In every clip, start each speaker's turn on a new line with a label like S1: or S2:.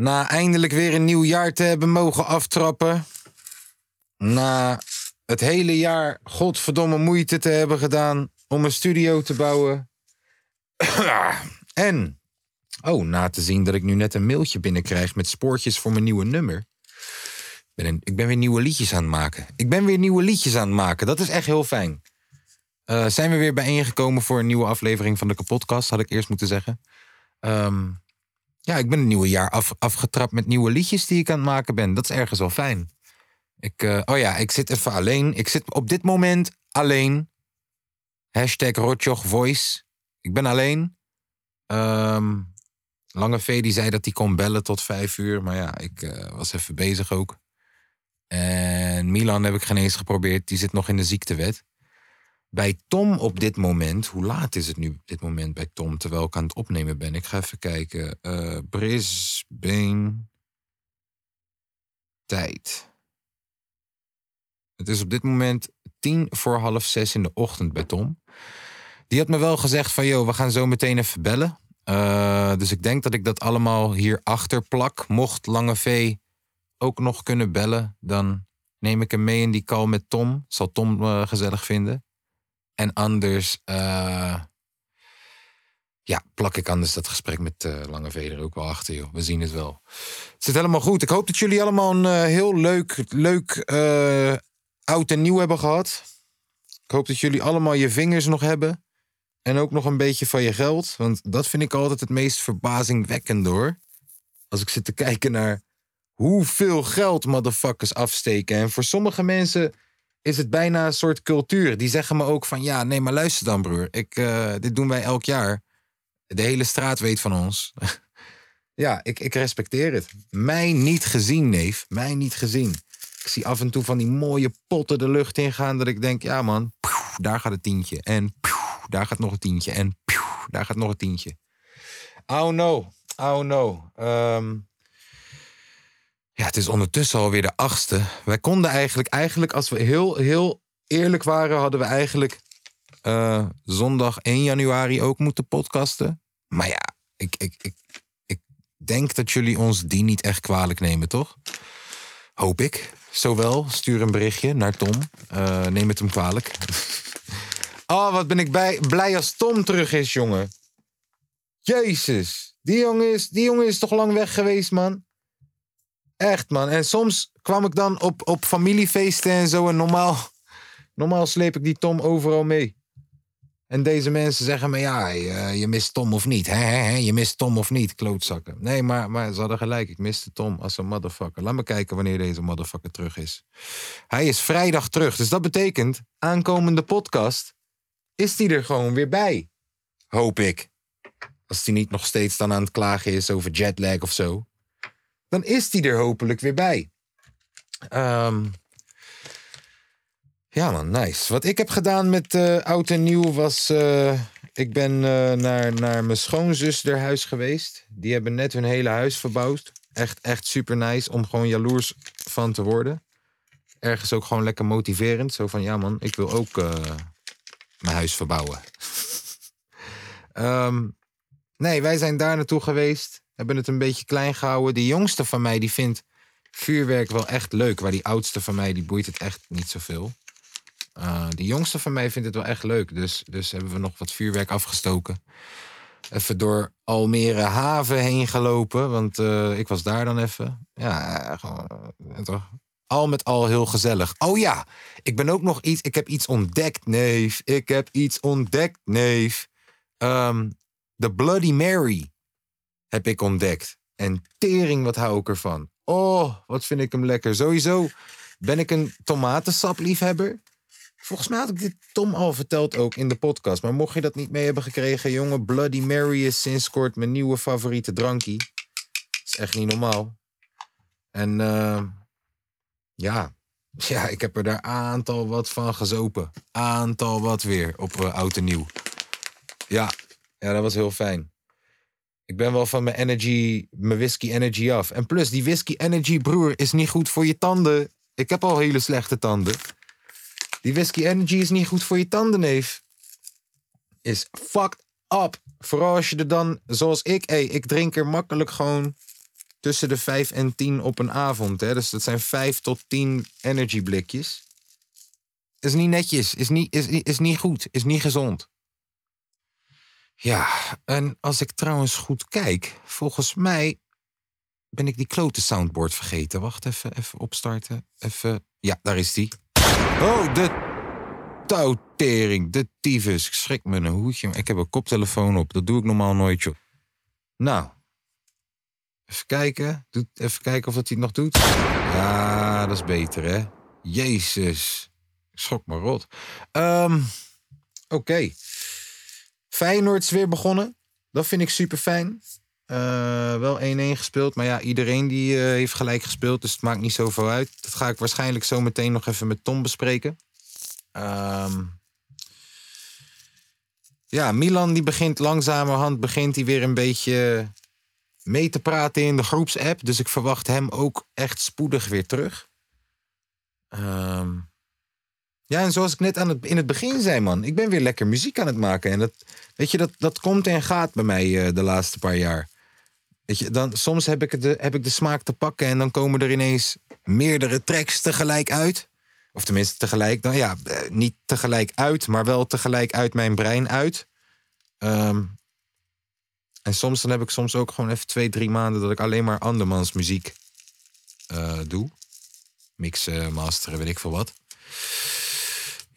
S1: Na eindelijk weer een nieuw jaar te hebben mogen aftrappen. Na het hele jaar godverdomme moeite te hebben gedaan om een studio te bouwen. en, oh, na te zien dat ik nu net een mailtje binnenkrijg met spoortjes voor mijn nieuwe nummer. Ik ben, ik ben weer nieuwe liedjes aan het maken. Ik ben weer nieuwe liedjes aan het maken. Dat is echt heel fijn. Eh, zijn we weer bijeengekomen voor een nieuwe aflevering van de kapotkast, had ik eerst moeten zeggen. Ehm, ja, ik ben een nieuwe jaar af, afgetrapt met nieuwe liedjes die ik aan het maken ben. Dat is ergens wel fijn. Ik, eh, oh ja, ik zit even alleen. Ik zit op dit moment alleen. Hashtag Rotjoch Voice. Ik ben alleen. Ehm, Lange V die zei dat hij kon bellen tot vijf uur. Maar ja, ik eh, was even bezig ook. En Milan heb ik geen eens geprobeerd. Die zit nog in de ziektewet. Bij Tom op dit moment, hoe laat is het nu dit moment bij Tom terwijl ik aan het opnemen ben? Ik ga even kijken. Eh Brisbane. Tijd. Het is op dit moment tien voor half zes in de ochtend bij Tom. Die had me wel gezegd van, joh, we gaan zo meteen even bellen. Eh, dus ik denk dat ik dat allemaal hier achter plak. Mocht Lange V ook nog kunnen bellen, dan neem ik hem mee in die call met Tom. Zal Tom eh, gezellig vinden. En anders, eh, ja, plak ik anders dat gesprek met eh, Lange V er ook wel achter, joh. We zien het wel. Het zit helemaal goed. Ik hoop dat jullie allemaal een eh, heel leuk, leuk oud en nieuw hebben gehad. Ik hoop dat jullie allemaal je vingers nog hebben. En ook nog een beetje van je geld. Want dat vind ik altijd het meest verbazingwekkende, hoor. Als ik zit te kijken naar hoeveel geld motherfuckers afsteken. En voor sommige mensen is het bijna een soort cultuur. Die zeggen me ook van, ja, nee, maar luister dan, broer. Ik, eh, dit doen wij elk jaar. De hele straat weet van ons. ja, ik, ik respecteer het. Mij niet gezien, neef. Mij niet gezien. Ik zie af en toe van die mooie potten de lucht ingaan... dat ik denk, ja man, daar gaat het tientje. En daar gaat nog een tientje. En daar gaat nog een tientje. Oh no, oh no. Ehm, ja, het is ondertussen alweer de achtste. Wij konden eigenlijk, eigenlijk als we heel, heel eerlijk waren, hadden we eigenlijk eh, zondag 1 januari ook moeten podcasten. Maar ja, ik, ik, ik, ik denk dat jullie ons die niet echt kwalijk nemen, toch? Hoop ik. Zowel, stuur een berichtje naar Tom. Eh, neem het hem kwalijk. oh, wat ben ik bij, blij als Tom terug is, jongen. Jezus. Die jongen, is, die jongen is toch lang weg geweest, man. Echt, man. En soms kwam ik dan op, op familiefeesten en zo. En normaal, normaal sleep ik die Tom overal mee. En deze mensen zeggen me, ja, je, je mist Tom of niet. Hè, hè? Je mist Tom of niet, klootzakken. Nee, maar, maar ze hadden gelijk. Ik miste Tom als een motherfucker. Laat me kijken wanneer deze motherfucker terug is. Hij is vrijdag terug. Dus dat betekent, aankomende podcast is hij er gewoon weer bij. Hoop ik. Als hij niet nog steeds dan aan het klagen is over jetlag of zo dan is die er hopelijk weer bij. Ehm, ja man, nice. Wat ik heb gedaan met eh, oud en nieuw was... eh, ik ben eh, naar, naar mijn schoonzus huis geweest. Die hebben net hun hele huis verbouwd. Echt, echt super nice om gewoon jaloers van te worden. Ergens ook gewoon lekker motiverend. Zo van, ja man, ik wil ook mijn huis verbouwen. Ehm, nee, wij zijn daar naartoe geweest hebben het een beetje klein gehouden. Die jongste van mij die vindt vuurwerk wel echt leuk. Maar die oudste van mij die boeit het echt niet zoveel. Uh, die jongste van mij vindt het wel echt leuk. Dus, dus hebben we nog wat vuurwerk afgestoken. Even door Almere haven heen gelopen. Want uh, ik was daar dan even. Ja, gewoon, uh, toch. Al met al heel gezellig. Oh ja, ik ben ook nog iets. Ik heb iets ontdekt, neef. Ik heb iets ontdekt, neef. Um, de Bloody Mary heb ik ontdekt. En tering, wat hou ik ervan. Oh, wat vind ik hem lekker. Sowieso ben ik een tomatensapliefhebber. Volgens mij had ik dit Tom al verteld ook in de podcast. Maar mocht je dat niet mee hebben gekregen, jongen, Bloody Mary is sinds kort mijn nieuwe favoriete drankie. is echt niet normaal. En eh, ja. ja, ik heb er daar aantal wat van gezopen. Aantal wat weer op eh, oud en nieuw. Ja. ja, dat was heel fijn. Ik ben wel van mijn energy, mijn whisky energy af. En plus, die whisky energy, broer, is niet goed voor je tanden. Ik heb al hele slechte tanden. Die whisky energy is niet goed voor je tanden, neef. Is fucked up. Vooral als je er dan, zoals ik, hey, ik drink er makkelijk gewoon tussen de 5 en 10 op een avond. Hè? Dus dat zijn 5 tot 10 energy blikjes. Is niet netjes, is niet, is, is niet goed, is niet gezond. Ja, en als ik trouwens goed kijk, volgens mij ben ik die klote soundboard vergeten. Wacht even, even opstarten. Even. Ja, daar is die. Oh, de touwtering, de tyfus. Ik schrik me een hoedje. Ik heb een koptelefoon op. Dat doe ik normaal nooit, joh. Nou, even kijken. Even kijken of dat hij het nog doet. Ja, dat is beter, hè? Jezus. Ik schrok me rot. Ehm, Oké. Feyenoord is weer begonnen. Dat vind ik super fijn. wel 1-1 gespeeld. Maar ja, iedereen die eh, heeft gelijk gespeeld. Dus het maakt niet zoveel uit. Dat ga ik waarschijnlijk zo meteen nog even met Tom bespreken. Ehm, ja, Milan die begint langzamerhand begint hij weer een beetje mee te praten in de groepsapp. Dus ik verwacht hem ook echt spoedig weer terug. Ehm, ja, en zoals ik net aan in het begin zei, man. Ik ben weer lekker muziek aan het maken. En dat, weet je, dat, dat komt en gaat bij mij eh, de laatste paar jaar. Weet je, dan, soms heb ik, de, heb ik de smaak te pakken en dan komen er ineens meerdere tracks tegelijk uit. Of tenminste tegelijk, nou ja, eh, niet tegelijk uit, maar wel tegelijk uit mijn brein uit. Ehm, en soms dan heb ik soms ook gewoon even twee, drie maanden dat ik alleen maar andermans muziek eh, doe. Mixen, masteren, weet ik veel wat.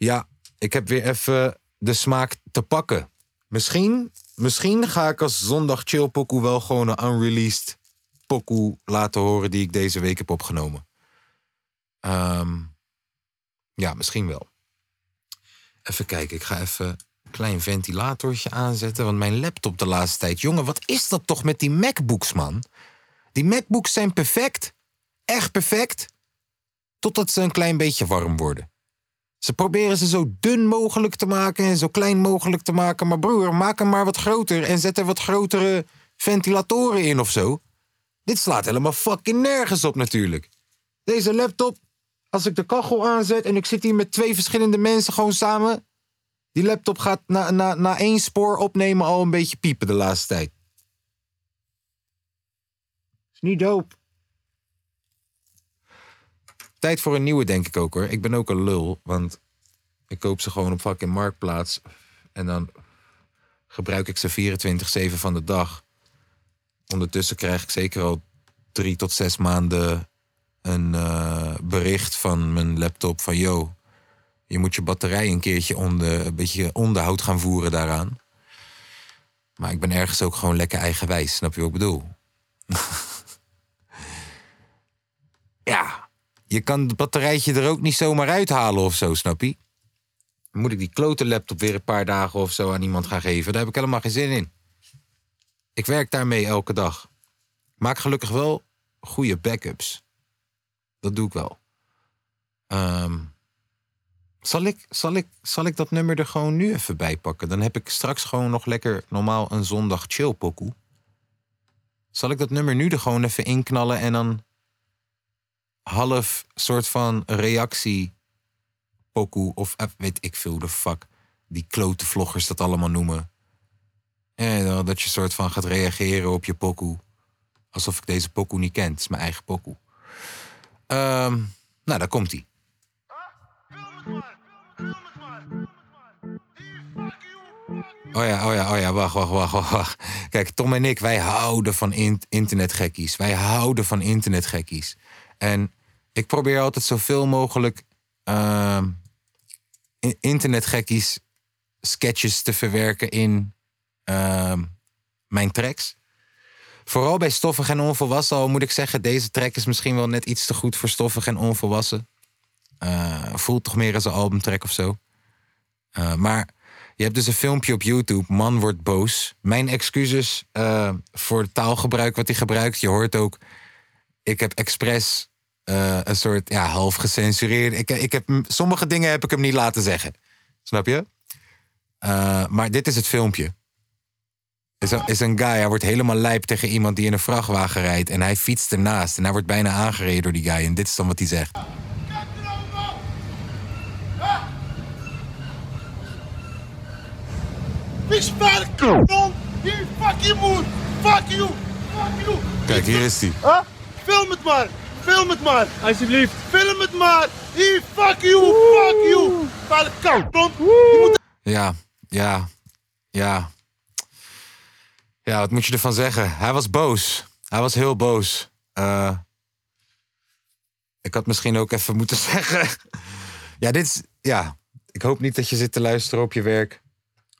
S1: Ja, ik heb weer even de smaak te pakken. Misschien, misschien ga ik als zondag chill pokoe wel gewoon een unreleased pokoe laten horen die ik deze week heb opgenomen. Ehm, ja, misschien wel. Even kijken, ik ga even een klein ventilatortje aanzetten. Want mijn laptop de laatste tijd. Jongen, wat is dat toch met die MacBooks, man? Die MacBooks zijn perfect. Echt perfect. Totdat ze een klein beetje warm worden. Ze proberen ze zo dun mogelijk te maken en zo klein mogelijk te maken. Maar broer, maak hem maar wat groter en zet er wat grotere ventilatoren in of zo. Dit slaat helemaal fucking nergens op natuurlijk. Deze laptop, als ik de kachel aanzet en ik zit hier met twee verschillende mensen gewoon samen. Die laptop gaat na, na, na één spoor opnemen al een beetje piepen de laatste tijd. Is niet dope. Tijd voor een nieuwe, denk ik ook hoor. Ik ben ook een lul, want ik koop ze gewoon op fucking marktplaats. En dan gebruik ik ze 24-7 van de dag. Ondertussen krijg ik zeker al drie tot zes maanden een eh, bericht van mijn laptop van yo, je moet je batterij een keertje onder, een beetje onderhoud gaan voeren daaraan. Maar ik ben ergens ook gewoon lekker eigenwijs, snap je wat ik bedoel? ja, je kan het batterijtje er ook niet zomaar uithalen of zo, snap je? Moet ik die klote laptop weer een paar dagen of zo aan iemand gaan geven. Daar heb ik helemaal geen zin in. Ik werk daarmee elke dag. Maak gelukkig wel goede backups. Dat doe ik wel. Ehm, zal, ik, zal, ik, zal ik dat nummer er gewoon nu even bij pakken? Dan heb ik straks gewoon nog lekker normaal een zondag chill pokoe. Zal ik dat nummer nu er gewoon even inknallen en dan half soort van reactie pokoe of weet ik veel de fuck die klote vloggers dat allemaal noemen. Dat je soort van gaat reageren op je pokoe. Alsof ik deze pokoe niet ken. Het is mijn eigen pokoe. Ehm, nou, daar komt hij. Oh ja, oh ja, oh ja, wacht, wacht, wacht, wacht. Kijk, Tom en ik, wij houden van in internetgekkies. Wij houden van internetgekkies. En ik probeer altijd zoveel mogelijk uh, internetgekkies sketches te verwerken in uh, mijn tracks. Vooral bij stoffig en onvolwassen, al moet ik zeggen, deze track is misschien wel net iets te goed voor stoffig en onvolwassen. Uh, voelt toch meer als een albumtrack of zo. Uh, maar
S2: Je hebt dus een filmpje op YouTube, man wordt boos. Mijn excuses eh, voor het taalgebruik wat hij gebruikt. Je hoort ook, ik heb expres eh, een soort ja, half gecensureerd. Ik, ik heb, sommige dingen heb ik hem niet laten zeggen. Snap je? Eh, maar dit is het filmpje. Is een, is een guy, hij wordt helemaal lijp tegen iemand die in een vrachtwagen rijdt. En hij fietst ernaast. En hij wordt bijna aangereden door die guy. En dit is dan wat hij zegt.
S3: Vies varken! Hier, fuck je moed! Fuck you! Fuck you!
S2: Kijk, hier is hij.
S3: Huh? Film het maar! Film het maar!
S4: Alsjeblieft.
S3: Film het maar! Hier, fuck you! Fuck you! Je moet
S2: Ja, ja, ja. Ja, wat moet je ervan zeggen? Hij was boos. Hij was heel boos. Eh, ik had misschien ook even moeten zeggen. ja, dit is. Ja, ik hoop niet dat je zit te luisteren op je werk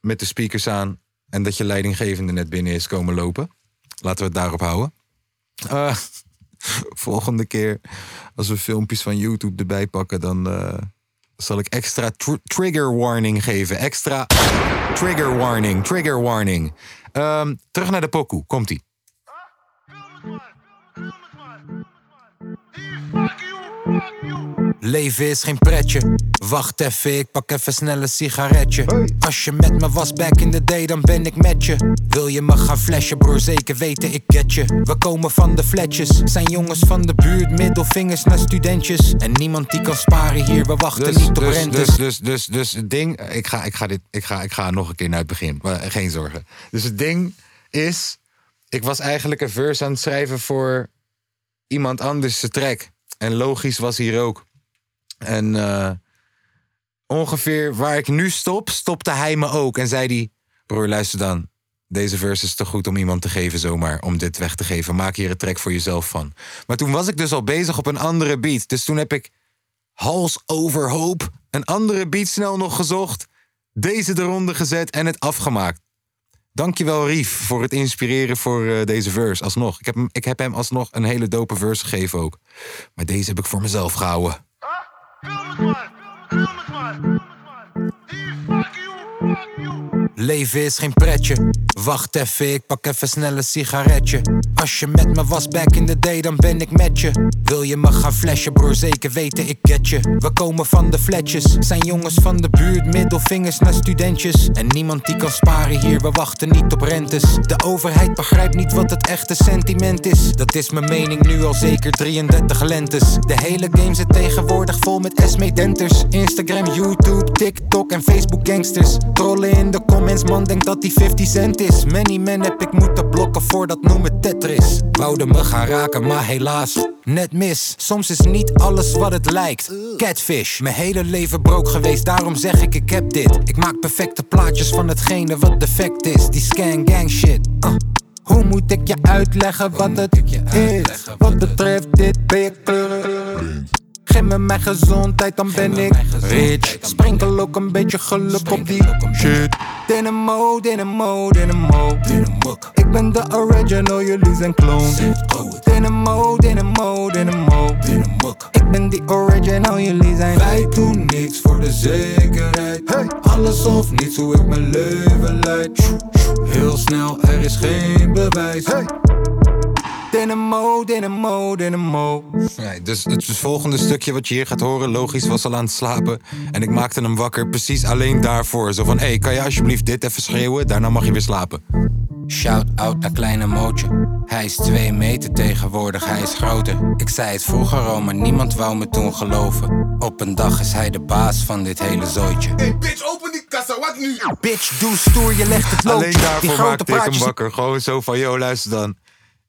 S2: met de speakers aan en dat je leidinggevende net binnen is komen lopen. Laten we het daarop houden. Eh, volgende keer als we filmpjes van YouTube erbij pakken, dan eh, zal ik extra tr- trigger warning geven. Extra trigger warning, trigger warning. Ehm, terug naar de pokoe, komt-ie.
S3: fuck you! Fuck you!
S2: Leven is geen pretje. Wacht even, ik pak even snel een sigaretje. Als je met me was back in the day, dan ben ik met je. Wil je me gaan flashen, broer? Zeker weten, ik get je. We komen van de fletjes. Zijn jongens van de buurt, middelvingers naar studentjes. En niemand die kan sparen hier, we wachten
S1: Dus,
S2: niet op
S1: dus,
S2: rentes.
S1: dus, dus, dus, dus het ding. Ik ga, ik, ga dit, ik, ga, ik ga nog een keer naar het begin. Maar eh, geen zorgen. Dus het ding is. Ik was eigenlijk een verse aan het schrijven voor iemand anders track. En logisch was hier ook. En eh, ongeveer waar ik nu stop, stopte hij me ook. En zei hij: Broer, luister dan. Deze verse is te goed om iemand te geven zomaar. Om dit weg te geven. Maak hier een track voor jezelf van. Maar toen was ik dus al bezig op een andere beat. Dus toen heb ik hals over hoop. Een andere beat snel nog gezocht. Deze eronder gezet en het afgemaakt. Dankjewel Rief voor het inspireren voor eh, deze verse. Alsnog. Ik heb, hem, ik heb hem alsnog een hele dope verse gegeven ook. Maar deze heb ik voor mezelf gehouden.
S3: Film het maar!
S2: Leven is geen pretje. Wacht even, ik pak even snel een sigaretje. Als je met me was back in the day, dan ben ik met je. Wil je me gaan flashen, broer? Zeker weten, ik get je. We komen van de fletjes. Zijn jongens van de buurt, middelvingers naar studentjes. En niemand die kan sparen hier, we wachten niet op rentes. De overheid begrijpt niet wat het echte sentiment is. Dat is mijn mening nu al zeker 33 lentes. De hele game zit tegenwoordig vol met Esme Denters. Instagram, YouTube, TikTok en Facebook gangsters. Trollen in de comments, man denkt dat die 50 cent is. Many men heb ik moeten blokken voor dat noemen Tetris. Wouden me gaan raken, maar helaas. Net mis, soms is niet alles wat het lijkt. Catfish, mijn hele leven broke geweest, daarom zeg ik ik heb dit. Ik maak perfecte plaatjes van hetgene wat defect is. Die scan gang shit. Uh. Hoe moet ik je uitleggen wat het is? Wat betreft dit ben je kleuren. Geef me mijn gezondheid, dan ben ik rich. Sprinkel ook een beetje geluk op die shit. Dynamo, dynamo, dynamo. Ik ben de original, jullie zijn clones. Dynamo, dynamo, dynamo. Ik ben die original, jullie zijn Wij doen niks voor de zekerheid. Alles of niets, hoe ik mijn leven leid. Heel snel, er is geen bewijs. Dynamo, dynamo, dynamo. Nee, dus het volgende stukje wat je hier gaat horen, logisch, was al aan het slapen. En ik maakte hem wakker precies alleen daarvoor. Zo van, hé, hey, kan je alsjeblieft dit even schreeuwen? Daarna mag je weer slapen. Shout-out naar kleine Mootje. Hij is twee meter tegenwoordig, hij is groter. Ik zei het vroeger al, maar niemand wou me toen geloven. Op een dag is hij de baas van dit hele zooitje.
S5: Hey bitch, open die kassa, wat nu?
S2: Bitch, doe stoer, je legt het loodje.
S1: Alleen daarvoor maakte ik hem wakker. Gewoon zo van, yo, luister dan.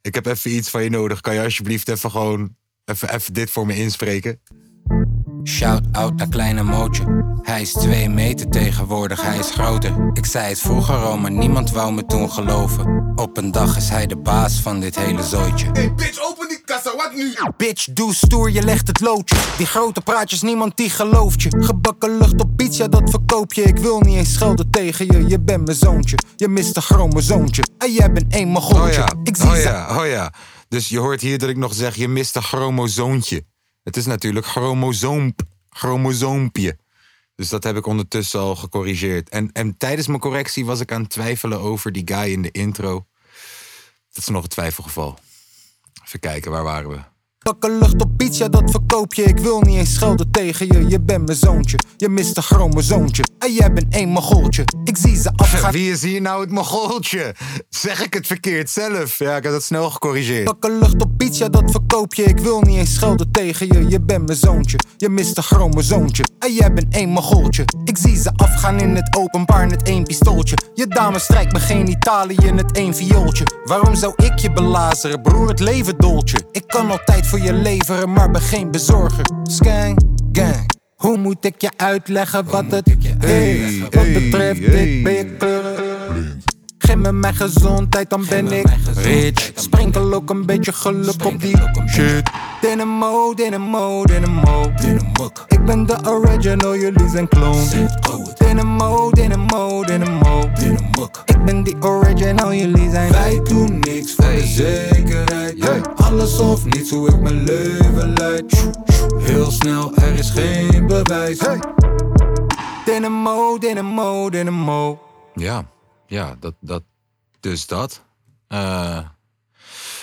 S1: Ik heb even iets van je nodig. Kan je alsjeblieft even gewoon even, even dit voor me inspreken?
S2: Shout-out naar kleine Mootje. Hij is twee meter tegenwoordig, hij is groter. Ik zei het vroeger al, maar niemand wou me toen geloven. Op een dag is hij de baas van dit hele zooitje.
S5: Hey bitch, open die wat nu?
S2: Bitch, doe stoer, je legt het loodje. Die grote praatjes, niemand die gelooft je. Gebakken lucht op ja dat verkoop je. Ik wil niet eens schelden tegen je, je bent mijn zoontje. Je mist een chromozoontje. En jij bent een
S1: Oh
S2: mogoltje.
S1: ja,
S2: Ik zie
S1: oh
S2: ze.
S1: ja, oh ja. Dus je hoort hier dat ik nog zeg, je mist een chromozoontje. Het is natuurlijk chromozoomp, chromozoompje. Dus dat heb ik ondertussen al gecorrigeerd. En, en tijdens mijn correctie was ik aan het twijfelen over die guy in de intro. Dat is nog een twijfelgeval. Even kijken, waar waren we?
S2: Pakken lucht op iets, ja dat verkoop je. Ik wil niet eens schelden tegen je, je bent mijn zoontje. Je mist een chromosoontje. En jij bent één mogoltje. Ik zie ze afgaan.
S1: Wie is hier nou het mogoltje? Zeg ik het verkeerd zelf? Ja, ik heb dat snel gecorrigeerd.
S2: Pakken lucht op iets, ja dat verkoop je. Ik wil niet eens schelden tegen je, je bent mijn zoontje. Je mist een chromosoontje. En jij bent één mogoltje. Ik zie ze afgaan in het openbaar met één pistooltje. Je dame strijkt me geen Italië met één viooltje. Waarom zou ik je belazeren, broer? Het leven doltje. Ik kan altijd voor je leveren, maar ben geen bezorger. Skang, gang. Hoe moet ik je uitleggen wat het is? Wat betreft dit ben je. Geef me mijn gezondheid, dan ben ik rich. Sprinkel ook een beetje geluk op die shit. Dynamo, dynamo, dynamo. Ik ben de original, jullie zijn clone. Dynamo, dynamo, dynamo. Ik ben die original, jullie zijn Wij doen niks voor de zekerheid. Alles of niets, hoe ik mijn leven leid. Heel snel, er is geen bewijs. Dynamo, dynamo, dynamo.
S1: Ja, ja, dat, dat, dus dat. Eh,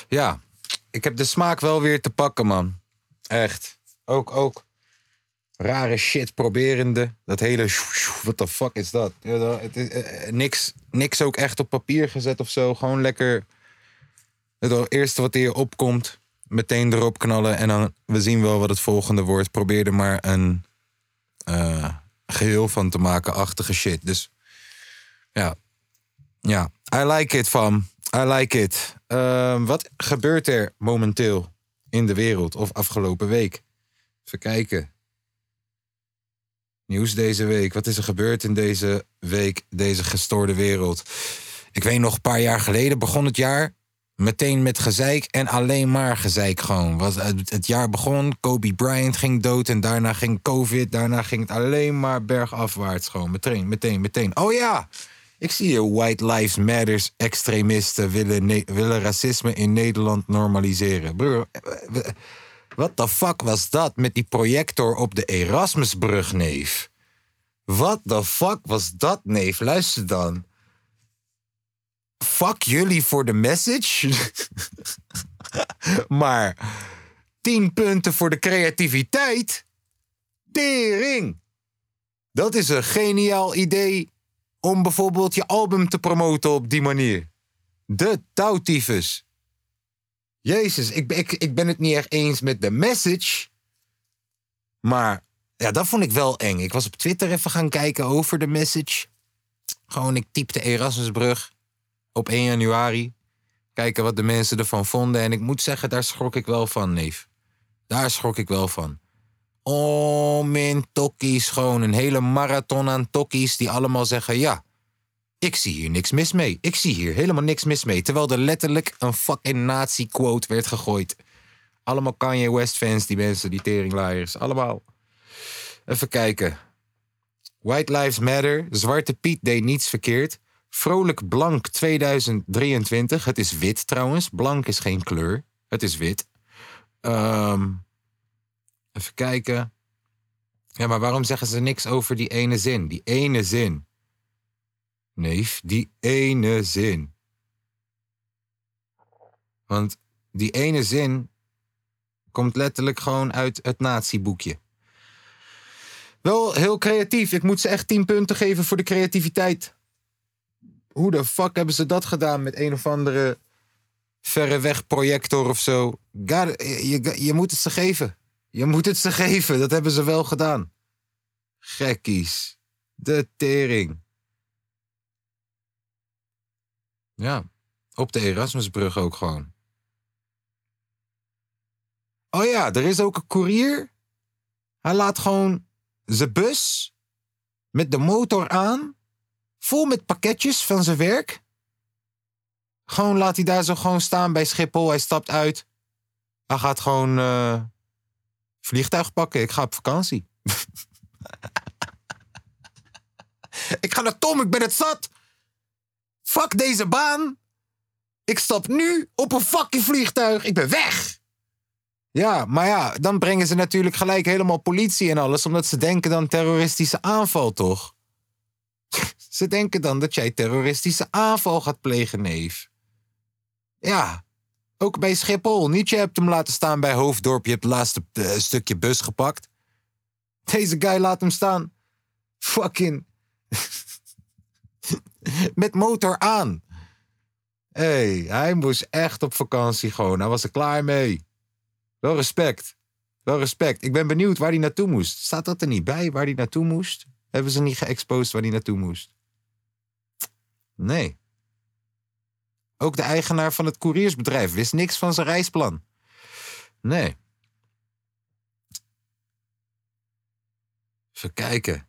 S1: ja, ik heb de smaak wel weer te pakken, man. Echt. Ook, ook rare shit proberende. Dat hele, what the fuck is dat? Eh, eh, niks, niks ook echt op papier gezet of zo. Gewoon lekker, het eerste wat je opkomt, meteen erop knallen. En dan, we zien wel wat het volgende wordt. Probeer er maar een eh, geheel van te maken, achtige shit. Dus ja, ja, I like it, fam. I like it. Ehm, wat gebeurt er momenteel in de wereld of afgelopen week? Even kijken. Nieuws deze week. Wat is er gebeurd in deze week, deze gestoorde wereld? Ik weet nog, een paar jaar geleden begon het jaar meteen met gezeik en alleen maar gezeik gewoon. Was, het, het jaar begon, Kobe Bryant ging dood en daarna ging COVID. Daarna ging het alleen maar bergafwaarts gewoon. Meteen, meteen, meteen. Oh ja, ik zie hier White Lives Matters extremisten willen, willen racisme in Nederland normaliseren. Broer, eh, wat de fuck was dat met die projector op de Erasmusbrug, neef? Wat de fuck was dat, neef? Luister dan. Fuck jullie voor de message. maar 10 punten voor de creativiteit. Tering. Dat is een geniaal idee om bijvoorbeeld je album te promoten op die manier. De touwtyfus. Jezus, ik, ik, ik ben het niet echt eens met de message. Maar ja, dat vond ik wel eng. Ik was op Twitter even gaan kijken over de message. Gewoon, ik typte Erasmusbrug op 1 januari. Kijken wat de mensen ervan vonden. En ik moet zeggen, daar schrok ik wel van, neef. Daar schrok ik wel van. Oh, min tokkies. Gewoon een hele marathon aan tokkies die allemaal zeggen... ja, ik zie hier niks mis mee. Ik zie hier helemaal niks mis mee. Terwijl er letterlijk een fucking nazi-quote werd gegooid. Allemaal Kanye West-fans, die mensen, die teringlaaiers. Allemaal. Even kijken. White Lives Matter. Zwarte Piet deed niets verkeerd. Vrolijk Blank 2023. Het is wit trouwens. Blank is geen kleur. Het is wit. Ehm, even kijken. Ja, maar waarom zeggen ze niks over die ene zin? Die ene zin. Neef, die ene zin. Want die ene zin komt letterlijk gewoon uit het nazi-boekje. Wel heel creatief. Ik moet ze echt 10 punten geven voor de creativiteit. Hoe de fuck hebben ze dat gedaan met een of andere verreweg projector of zo? Je, je moet het ze geven. Je moet het ze geven. Dat hebben ze wel gedaan. Gekkies. De tering. Ja, op de Erasmusbrug ook gewoon. Oh ja, er is ook een koerier. Hij laat gewoon zijn bus met de motor aan, vol met pakketjes van zijn werk. Gewoon laat hij daar zo gewoon staan bij Schiphol. Hij stapt uit. Hij gaat gewoon eh, vliegtuig pakken. Ik ga op vakantie. ik ga naar Tom, ik ben het zat. Fuck deze baan. Ik stap nu op een fucking vliegtuig. Ik ben weg. Ja, maar ja, dan brengen ze natuurlijk gelijk helemaal politie en alles, omdat ze denken dan terroristische aanval, toch? Ze denken dan dat jij terroristische aanval gaat plegen, neef. Ja, ook bij Schiphol. Niet je hebt hem laten staan bij Hoofddorp, je hebt het laatste eh, stukje bus gepakt. Deze guy laat hem staan. Fucking. Met motor aan. Hé, hey, hij moest echt op vakantie gewoon. Hij was er klaar mee. Wel respect. Wel respect. Ik ben benieuwd waar hij naartoe moest. Staat dat er niet bij waar hij naartoe moest? Hebben ze niet geëxposed waar hij naartoe moest? Nee. Ook de eigenaar van het couriersbedrijf wist niks van zijn reisplan. Nee. Even kijken.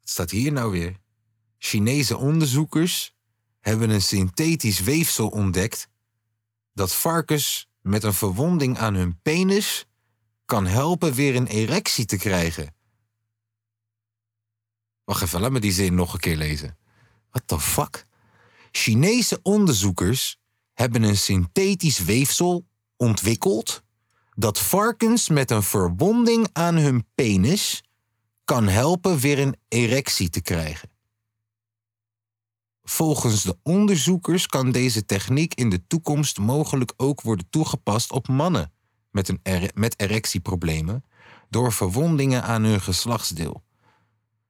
S1: Wat staat hier nou weer? Chinese onderzoekers hebben een synthetisch weefsel ontdekt dat varkens met een verwonding aan hun penis kan helpen weer een erectie te krijgen. Wacht even, laat me die zin nog een keer lezen. What the fuck? Chinese onderzoekers hebben een synthetisch weefsel ontwikkeld dat varkens met een verwonding aan hun penis kan helpen weer een erectie te krijgen. Volgens de onderzoekers kan deze techniek in de toekomst mogelijk ook worden toegepast op mannen met, een met erectieproblemen door verwondingen aan hun geslachtsdeel.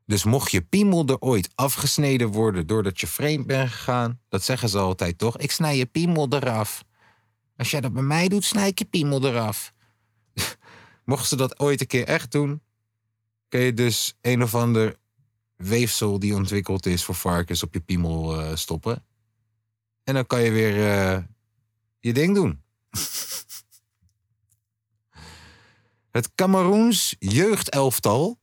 S1: Dus mocht je piemel er ooit afgesneden worden doordat je vreemd bent gegaan, dat zeggen ze altijd toch? Ik snij je piemel eraf. Als jij dat bij mij doet, snij ik je piemel eraf. Mocht ze dat ooit een keer echt doen, kun je dus een of ander weefsel die ontwikkeld is voor varkens op je piemel eh, stoppen. En dan kan je weer eh, je ding doen. Het Cameroens jeugdelftal,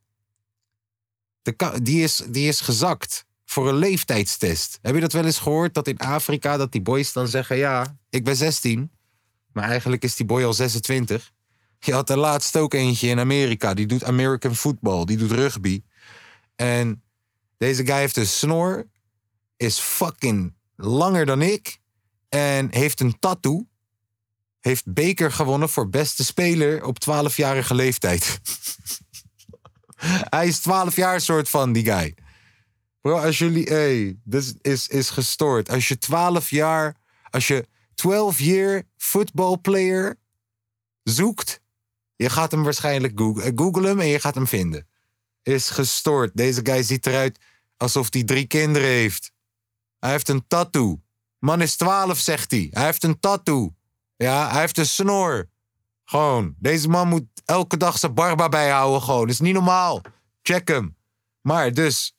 S1: de, die, is, die is gezakt voor een leeftijdstest. Heb je dat wel eens gehoord? Dat in Afrika dat die boys dan zeggen: Ja, ik ben 16. Maar eigenlijk is die boy al 26. Je had er laatst ook eentje in Amerika. Die doet American football. Die doet rugby. En deze guy heeft een snor. Is fucking langer dan ik. En heeft een tattoo. Heeft beker gewonnen voor beste speler op 12-jarige leeftijd. Hij is 12 jaar soort van, die guy. Bro, als jullie... Hey, dit is, is gestoord. Als je 12 jaar... Als je 12-year football player zoekt... Je gaat hem waarschijnlijk googlen. Google hem en je gaat hem vinden. Is gestoord. Deze guy ziet eruit alsof hij drie kinderen heeft. Hij heeft een tattoo. Man is 12, zegt hij. Hij heeft een tattoo. Ja, hij heeft een snor. Gewoon. Deze man moet elke dag zijn barba bijhouden. Gewoon. is niet normaal. Check hem. Maar dus,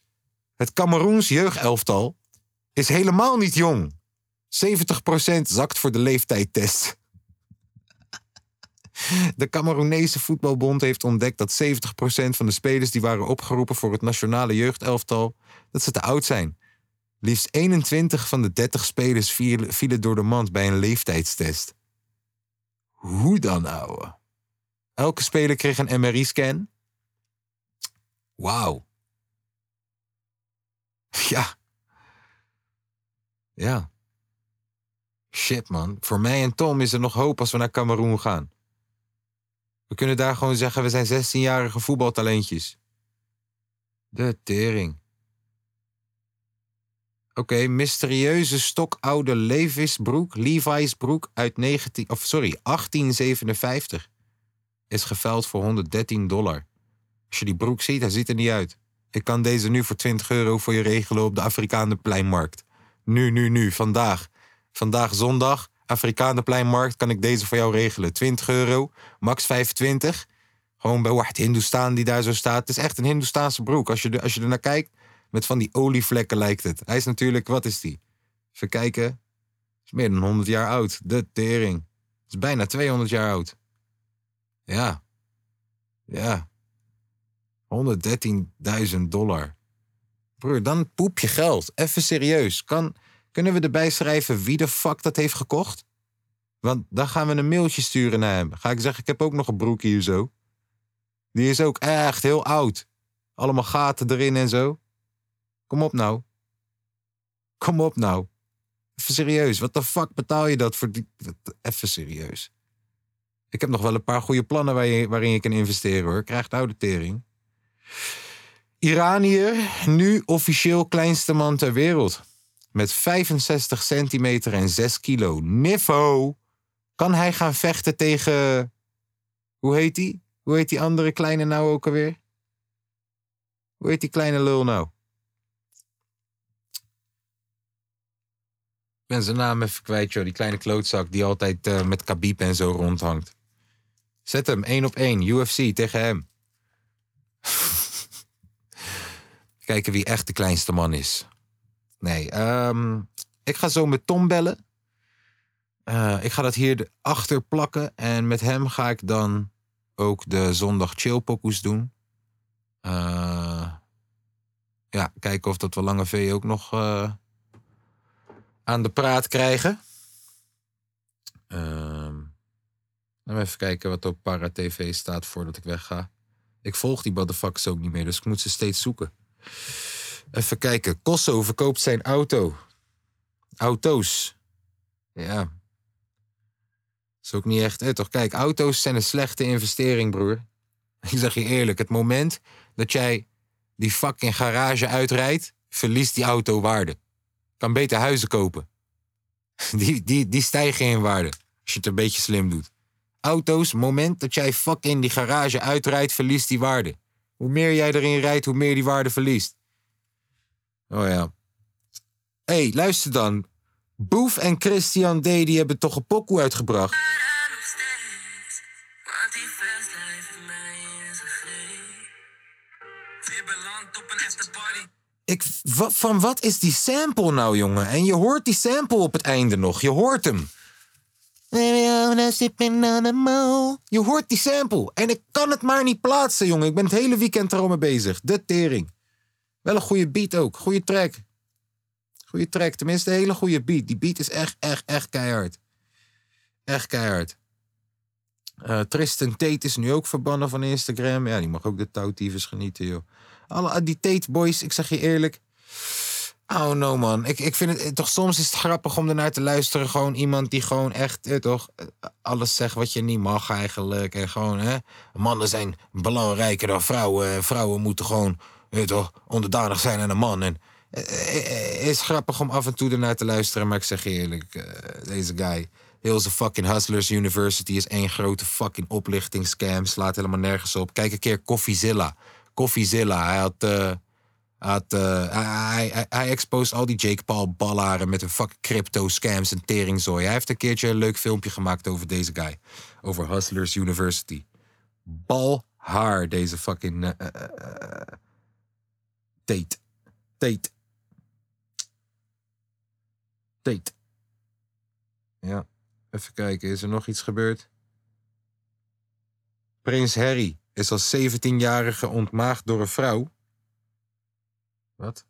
S1: het Cameroens jeugdelftal is helemaal niet jong. 70% zakt voor de leeftijdtest. De Cameroenese voetbalbond heeft ontdekt dat 70% van de spelers die waren opgeroepen voor het nationale jeugdelftal, dat ze te oud zijn. Liefst 21 van de 30 spelers vielen, door de mand bij een leeftijdstest. Hoe dan, ouwe? Elke speler kreeg een MRI-scan. Wauw. Ja. Ja. Shit, man. Voor mij en Tom is er nog hoop als we naar Cameroen gaan. We kunnen daar gewoon zeggen, we zijn 16-jarige voetbaltalentjes. De tering. Oké, mysterieuze stokoude Levisbroek, Levi's broek uit 19, of sorry, 1857 is geveild voor 113 dollar. Als je die broek ziet, hij ziet er niet uit. Ik kan deze nu voor 20 euro voor je regelen op de Afrikaanderpleinmarkt. Nu, nu, nu, vandaag. Vandaag zondag, Afrikaanderpleinmarkt, kan ik deze voor jou regelen. 20 euro, max 25. Gewoon bij Wacht Hindustan die daar zo staat. Het is echt een Hindoestaanse broek. Als je, als je er naar kijkt, met van die olievlekken lijkt het. Hij is natuurlijk, wat is die? Even kijken. is meer dan 100 jaar oud. De tering. is bijna 200 jaar oud. Ja. Ja. 113.000 dollar. Broer, dan poep je geld. Even serieus. Kan, kunnen we erbij schrijven wie de fuck dat heeft gekocht? Want dan gaan we een mailtje sturen naar hem. Ga ik zeggen, ik heb ook nog een broek hier zo. Die is ook echt heel oud. Allemaal gaten erin en zo. Kom op nou. Kom op nou. Even serieus. Wat de fuck betaal je dat voor die... Even serieus. Ik heb nog wel een paar goede plannen waar je, waarin je kan investeren hoor. Krijgt oude tering. Iraniër, nu officieel kleinste man ter wereld. Met 65 centimeter en 6 kilo. Niffo. Kan hij gaan vechten tegen. Hoe heet die? Hoe heet die andere kleine nou ook alweer? Hoe heet die kleine lul nou? Ik ben zijn naam even kwijt, joh. Die kleine klootzak die altijd eh, met Khabib en zo rondhangt. Zet hem één op één, UFC tegen hem. Kijken wie echt de kleinste man is. Nee, ehm, ik ga zo met Tom bellen. Eh, ik ga dat hier achter plakken. En met hem ga ik dan ook de zondag chillpokoes doen. Eh, ja, kijken of dat we Lange V ook nog eh, aan de praat krijgen. Ehm nou, even kijken wat op Para TV staat voordat ik wegga. Ik volg die motherfuckers ook niet meer, dus ik moet ze steeds zoeken. Even kijken. Kosso verkoopt zijn auto. Auto's. Ja. Is ook niet echt. Eh, toch, kijk, auto's zijn een slechte investering, broer. Ik zeg je eerlijk, het moment dat jij die fucking garage uitrijdt, verliest die auto waarde. Kan beter huizen kopen. Die, die, die stijgen in waarde. Als je het een beetje slim doet. Auto's, moment dat jij fucking die garage uitrijdt, verliest die waarde. Hoe meer jij erin rijdt, hoe meer die waarde verliest. Oh ja. Hé, hey, luister dan. Boef en Christian D. die hebben toch een pokoe uitgebracht. Ik, wa- van wat is die sample nou, jongen? En je hoort die sample op het einde nog. Je hoort hem. Je hoort die sample. En ik kan het maar niet plaatsen, jongen. Ik ben het hele weekend er al mee bezig. De tering. Wel een goede beat ook. Goede track. Goede track. Tenminste, een hele goede beat. Die beat is echt, echt, echt keihard. Echt keihard. Eh, Tristan Tate is nu ook verbannen van Instagram. Ja, die mag ook de touwtiefers genieten, joh. Alle, die Tate boys, ik zeg je eerlijk. Oh no man, ik, ik vind het eh, toch soms is het grappig om ernaar te luisteren. Gewoon iemand die gewoon echt, eh, toch, alles zegt wat je niet mag eigenlijk. En gewoon, hè, mannen zijn belangrijker dan vrouwen. En vrouwen moeten gewoon, eh, toch, onderdanig zijn aan een man. En eh, eh, eh, is grappig om af en toe ernaar te luisteren. Maar ik zeg je eerlijk, deze guy, heel zijn fucking Hustlers University is één grote fucking oplichtingscam. Slaat helemaal nergens op. Kijk een keer Koffiezilla. Koffiezilla, hij had... eh, had, hij, hij, exposed al die Jake Paul ballaren met hun fucking crypto scams en teringzooi. Hij heeft een keertje een leuk filmpje gemaakt over deze guy. Over Hustlers University. Balhaar, deze fucking Tate. Tate. Tate. Ja, even kijken. Is er nog iets gebeurd? Prins Harry is als 17-jarige ontmaagd door een vrouw. Wat?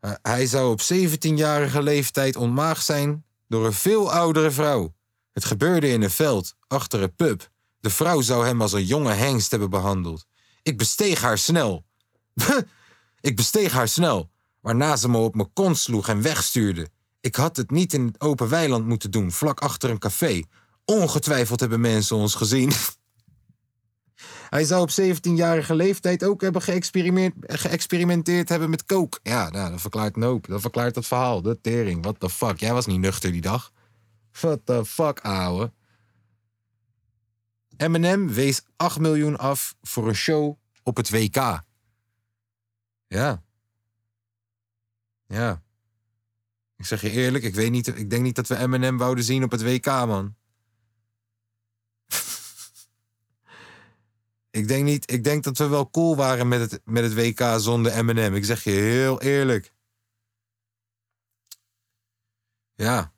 S1: Eh, hij zou op 17-jarige leeftijd ontmaagd zijn door een veel oudere vrouw. Het gebeurde in een veld, achter een pub. De vrouw zou hem als een jonge hengst hebben behandeld. Ik besteeg haar snel. ik besteeg haar snel, waarna ze me op mijn kont sloeg en wegstuurde. Ik had het niet in het open weiland moeten doen, vlak achter een café. Ongetwijfeld hebben mensen ons gezien. Hij zou op 17-jarige leeftijd ook hebben geëxperimenteerd, hebben met coke. Ja, nou, dat verklaart een. Dat verklaart het verhaal. De tering. What the fuck? Jij was niet nuchter die dag. What the fuck, ouwe. Eminem wees 8 miljoen af voor een show op het WK. Ja. Ja. Ik zeg je eerlijk, ik, weet niet, ik denk niet dat we Eminem wouden zien op het WK, man. Ik denk niet. Ik denk dat we wel cool waren met het, met het WK zonder Eminem. Ik zeg je heel eerlijk. Ja.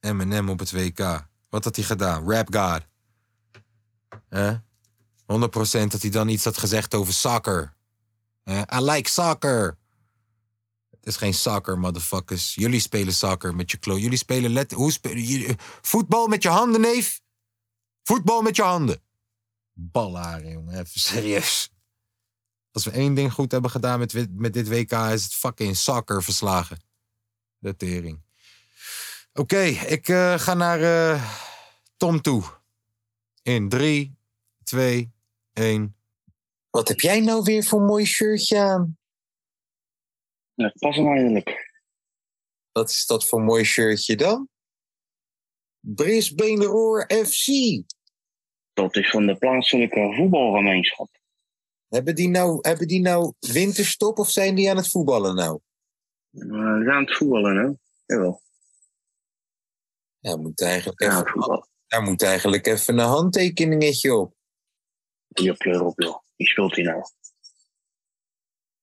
S1: Eminem op het WK. Wat had hij gedaan? Rap God. Hè? 100% dat hij dan iets had gezegd over soccer. Hè? I like soccer. Het is geen soccer, motherfuckers. Jullie spelen soccer met je klo. Jullie spelen let. Hoe spelen? Voetbal met je handen, neef. Voetbal met je handen. Ballaren, jongen. Even serieus. Als we één ding goed hebben gedaan met, met dit WK... is het fucking soccer verslagen. De tering. Oké, ik eh, ga naar eh, Tom toe. In 3, 2, 1. Wat heb jij nou weer voor een mooi shirtje aan?
S6: Ja, pas hem eindelijk.
S1: Wat is dat voor een mooi shirtje dan? Brisbane Roar FC.
S6: Dat is van de plaatselijke voetbalgemeenschap.
S1: Hebben die, nou, hebben die nou winterstop of zijn die aan het voetballen nou?
S6: Uh, aan het voetballen, hè? Jawel.
S1: Ja, moet eigenlijk even, daar moet eigenlijk even een handtekeningetje op.
S6: Die op kleur op, joh. Wie speelt hij nou?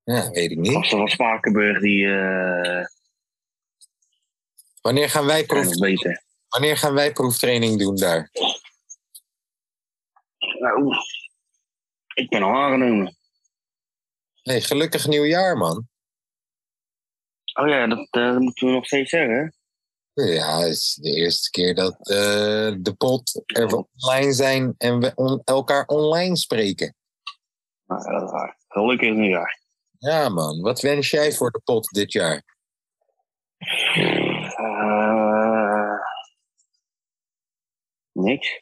S1: Ja, weet ik niet.
S6: Gasten van Spakenburg, die eh
S1: Wanneer gaan wij, proef,
S6: beter.
S1: wanneer gaan wij proeftraining doen daar?
S6: Nou, ik ben al aangenomen.
S1: Nee, gelukkig nieuwjaar, man.
S6: Oh ja, dat eh, moeten we nog steeds zeggen, hè?
S1: Ja, het is de eerste keer dat eh, de pot er online zijn en we on- elkaar online spreken.
S6: Nou, dat is waar. Gelukkig nieuwjaar.
S1: Ja, man. Wat wens jij voor de pot dit jaar?
S6: Eh niks?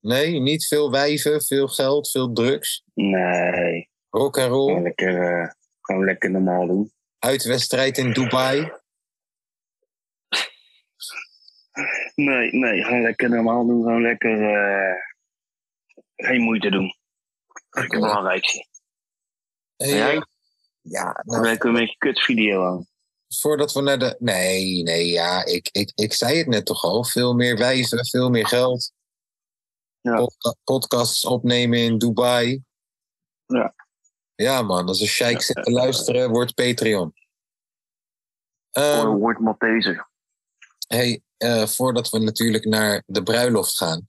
S1: Nee, niet veel wijven, veel geld, veel drugs.
S6: Nee.
S1: Rock en
S6: Gewoon
S1: roll.
S6: lekker, eh, gewoon lekker normaal doen.
S1: Uitwedstrijd in Dubai.
S6: Nee, nee, gewoon lekker normaal doen. Gewoon lekker eh, geen moeite doen. Dat is het belangrijkste.
S1: Hey,
S6: jij?
S1: Ja,
S6: Dan
S1: nou,
S6: een beetje kut video aan.
S1: voordat we naar de... Nee, nee, ja, ik, ik, ik zei het net toch al. Veel meer wijven, veel meer geld.
S6: Ja.
S1: Podca- podcasts opnemen in Dubai.
S6: Ja.
S1: Ja, man. Als een sheik zit te luisteren, wordt Patreon. Ehm,
S6: Word Maltese.
S1: Hey, eh, voordat we natuurlijk naar de bruiloft gaan...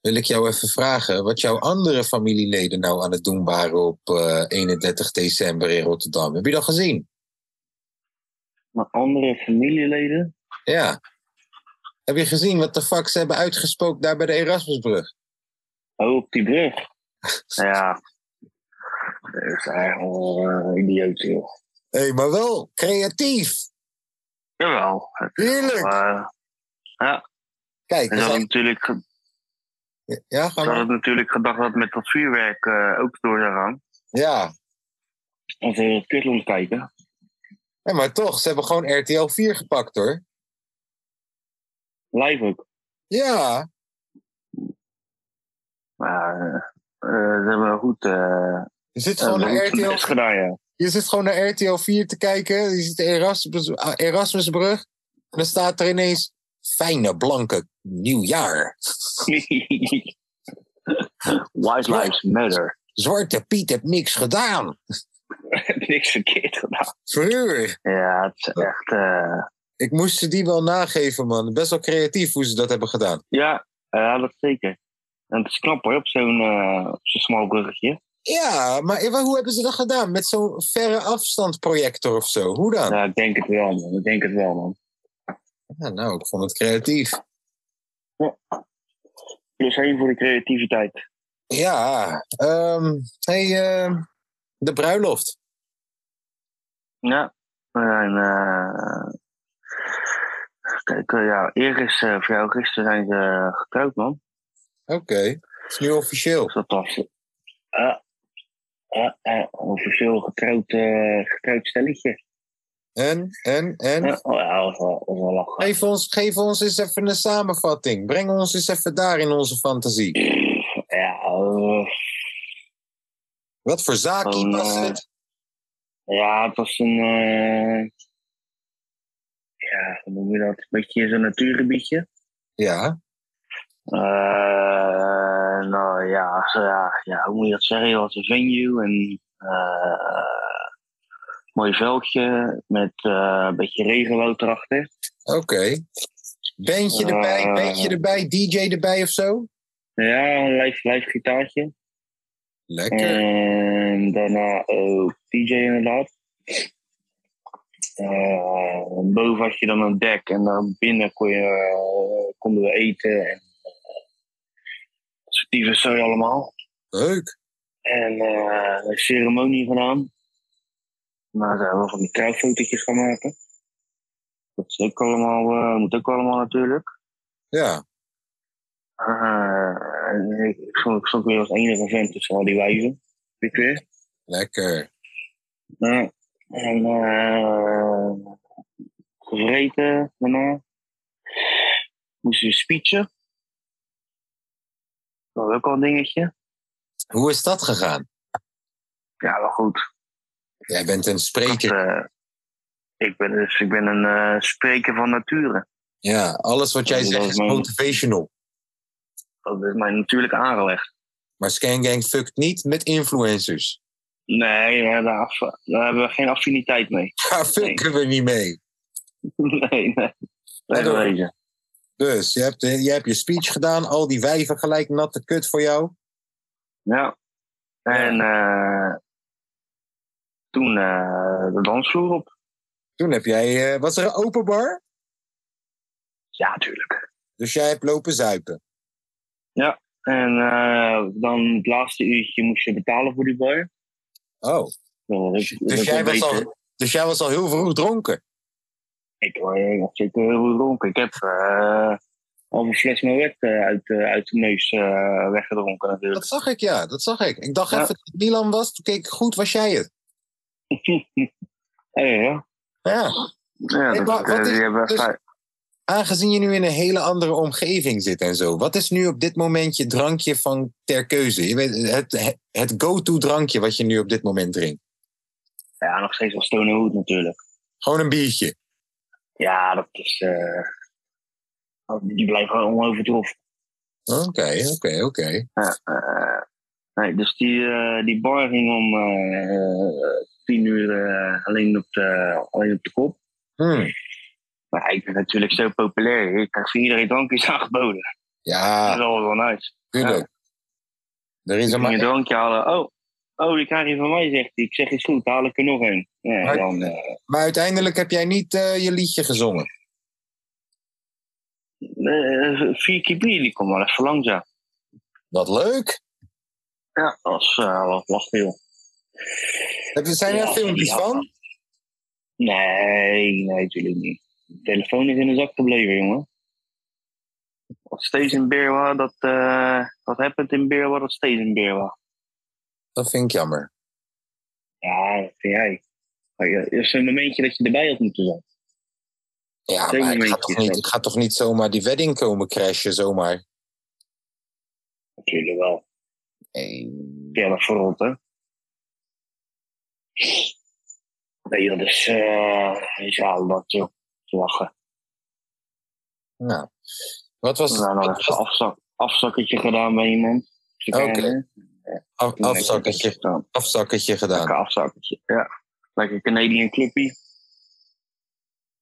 S1: wil ik jou even vragen wat jouw andere familieleden nou aan het doen waren op eh, 31 december in Rotterdam. Heb je dat gezien?
S6: Maar andere familieleden?
S1: Ja. Heb je gezien wat de fuck ze hebben uitgespookt daar bij de Erasmusbrug?
S6: Oh, op die brug. ja. Dat is eigenlijk wel eh, idioot, joh.
S1: Hé, hey, maar wel creatief.
S6: Jawel.
S1: Heerlijk.
S6: Ja,
S1: Kijk,
S6: en
S1: we
S6: ze hadden
S1: zijn-
S6: natuurlijk,
S1: ja,
S6: ze
S1: ga maar.
S6: hadden natuurlijk gedacht dat met dat vuurwerk eh, ook door zou gaan.
S1: Ja.
S6: Als ze het kut kijken.
S1: ja, maar toch, ze hebben gewoon RTL 4 gepakt hoor.
S6: Live ook.
S1: Ja.
S6: Maar eh, ze hebben goed, eh,
S1: Je zit gewoon
S6: hun
S1: RTL
S6: gedaan, ja.
S1: Je zit gewoon naar RTL 4 te kijken. Je ziet de Erasmus, ah, Erasmusbrug. En dan staat er ineens... Fijne, blanke nieuwjaar.
S6: Wise lives matter.
S1: Zwarte Piet heeft niks gedaan.
S6: Niks verkeerd gedaan.
S1: Verhuur.
S6: Ja, het is echt... eh,
S1: Ik moest ze die wel nageven, man. Best wel creatief hoe ze dat hebben gedaan.
S6: ja, ja, dat zeker. En het is knap hoor, op zo'n eh, op zo'n smal bruggetje.
S1: Ja, maar eh, hoe hebben ze dat gedaan? Met zo'n verre afstandsprojector of zo? Hoe dan?
S6: Ja, ik denk het wel, man. Ik denk het wel, man.
S1: Ja, nou, ik vond het creatief.
S6: Plus één voor de creativiteit.
S1: Ja, ehm hey, ehm, de bruiloft.
S6: Ja, zijn... eh kijk, eh, ja, eerst eh voor jou gisteren zijn ze eh, getrouwd, man.
S1: Oké, het is nu officieel.
S6: Dat was... Ja, ja, ja, officieel getrouwd, eh, getrouwd stelletje.
S1: En, en, en?
S6: Ja, oh, ja, dat was wel, dat was wel lachen.
S1: Geef ons, geef ons eens even een samenvatting. Breng ons eens even daar in onze fantasie.
S6: Ja, eh,
S1: Wat voor zaakje was
S6: eh,
S1: het?
S6: ja, het was een... ja, hoe noem je dat? Een beetje zo'n natuurgebiedje.
S1: Ja,
S6: Eh, nou ja, ja, ja, hoe moet je dat zeggen? Was een venue en eh mooi veldje met eh, een beetje regenwoud erachter.
S1: oké. Bandje erbij, bandje erbij, DJ erbij of zo?
S6: Ja, een live, live gitaartje.
S1: Lekker.
S6: En daarna ook DJ inderdaad. Boven had je dan een dek en dan binnen kon je, konden we eten en uh, zo allemaal.
S1: Leuk.
S6: En eh, een ceremonie gedaan. Maar daar hebben we van die trouwfotootjes gaan maken. Dat is ook allemaal, eh, moet ook allemaal natuurlijk.
S1: Ja.
S6: Eh, en ik stond, ik stond weer als enige vent tussen al die wijven. Ik weer.
S1: Lekker.
S6: Ja. En eh gevreten daarna. Moesten we speechen. Dat was ook al een dingetje.
S1: Hoe is dat gegaan?
S6: Ja, wel goed.
S1: Jij bent een
S6: Dat,
S1: spreker.
S6: eh, ik ben dus ik ben een eh, spreker van nature.
S1: Ja, alles wat jij
S6: dat
S1: zegt
S6: is mijn-
S1: motivational.
S6: Dat is mij natuurlijk aangelegd.
S1: Maar Scangang fuckt niet met influencers.
S6: Nee, daar, hebben we geen affiniteit mee.
S1: Daar fucken we niet mee.
S6: nee, nee. Wegwezen.
S1: Dus je hebt, je hebt je speech gedaan, al die wijven gelijk natte kut voor jou.
S6: Ja. En eh, toen eh, de dansvloer op.
S1: Toen heb jij, eh, was er een open bar?
S6: Ja, natuurlijk.
S1: Dus jij hebt lopen zuipen.
S6: En eh, dan het laatste uurtje moest je betalen voor die bar.
S1: Oh, dus jij was, al, dus jij was al heel vroeg dronken.
S6: Ik, hoor, ik zeker heel dronken. Ik heb eh al een fles Moet eh, uit, eh, uit de neus eh, weggedronken natuurlijk.
S1: Dat zag ik, ja. Dat zag ik. Ik dacht
S6: Ja.
S1: even dat het Milan was. Toen keek ik goed, was jij het?
S6: ja, ja.
S1: Ja.
S6: ja
S1: Hey,
S6: dat,
S1: maar wat
S6: eh,
S1: is-
S6: die hebben
S1: dus- Aangezien je nu in een hele andere omgeving zit en zo. Wat is nu op dit moment je drankje van ter keuze? Je weet, het, het, het go-to drankje wat je nu op dit moment drinkt.
S6: ja, nog steeds wel Stone Hood natuurlijk.
S1: Gewoon een biertje.
S6: Ja, dat is... eh, die blijft gewoon onovertroffen.
S1: Oké, oké, oké.
S6: Ja, eh, nee, dus die, eh, die bar ging om tien uur alleen, op de, alleen op de kop.
S1: Hmm.
S6: Maar ik ben natuurlijk zo populair. Ik krijg voor iedereen drankjes aangeboden. Dat
S1: Ja,
S6: is wel wel nice.
S1: tuurlijk. Er is
S6: Ik
S1: er
S6: ging een
S1: maar...
S6: drankje halen. Oh, oh, die krijg je van mij, zegt hij. Ik zeg, is goed, haal ik er nog een. Ja,
S1: Maar-
S6: dan, eh,
S1: Maar uiteindelijk heb jij niet eh, je liedje gezongen.
S6: eh, vier keer bier, die komt wel even langzaam.
S1: Wat leuk.
S6: Ja, dat was wat lachen, joh.
S1: Heb je- Zijn er
S6: Ja,
S1: filmpjes
S6: ja.
S1: van?
S6: Nee, nee, natuurlijk niet. De telefoon is in de zak gebleven, jongen. Wat steeds in Beerwa, dat, wat happent in Beerwa, dat steeds in Beerwa.
S1: Dat vind ik jammer.
S6: Ja, dat vind jij. Er is een momentje dat je erbij had moeten zijn.
S1: Ja, maar ik ga, toch niet, ik ga toch niet zomaar die wedding komen crashen, zomaar.
S6: Natuurlijk wel.
S1: Nee.
S6: Ja, dat verrot, hè. Nee, dat is... ja, dat, joh. Te lachen.
S1: Nou. Wat was
S6: nog
S1: wat
S6: even een afzak, afzakketje gedaan bij iemand.
S1: Oké. Af, afzakketje,
S6: Lekker
S1: afzakketje gedaan?
S6: afzakketje, ja. Lekker Canadian Clubpie.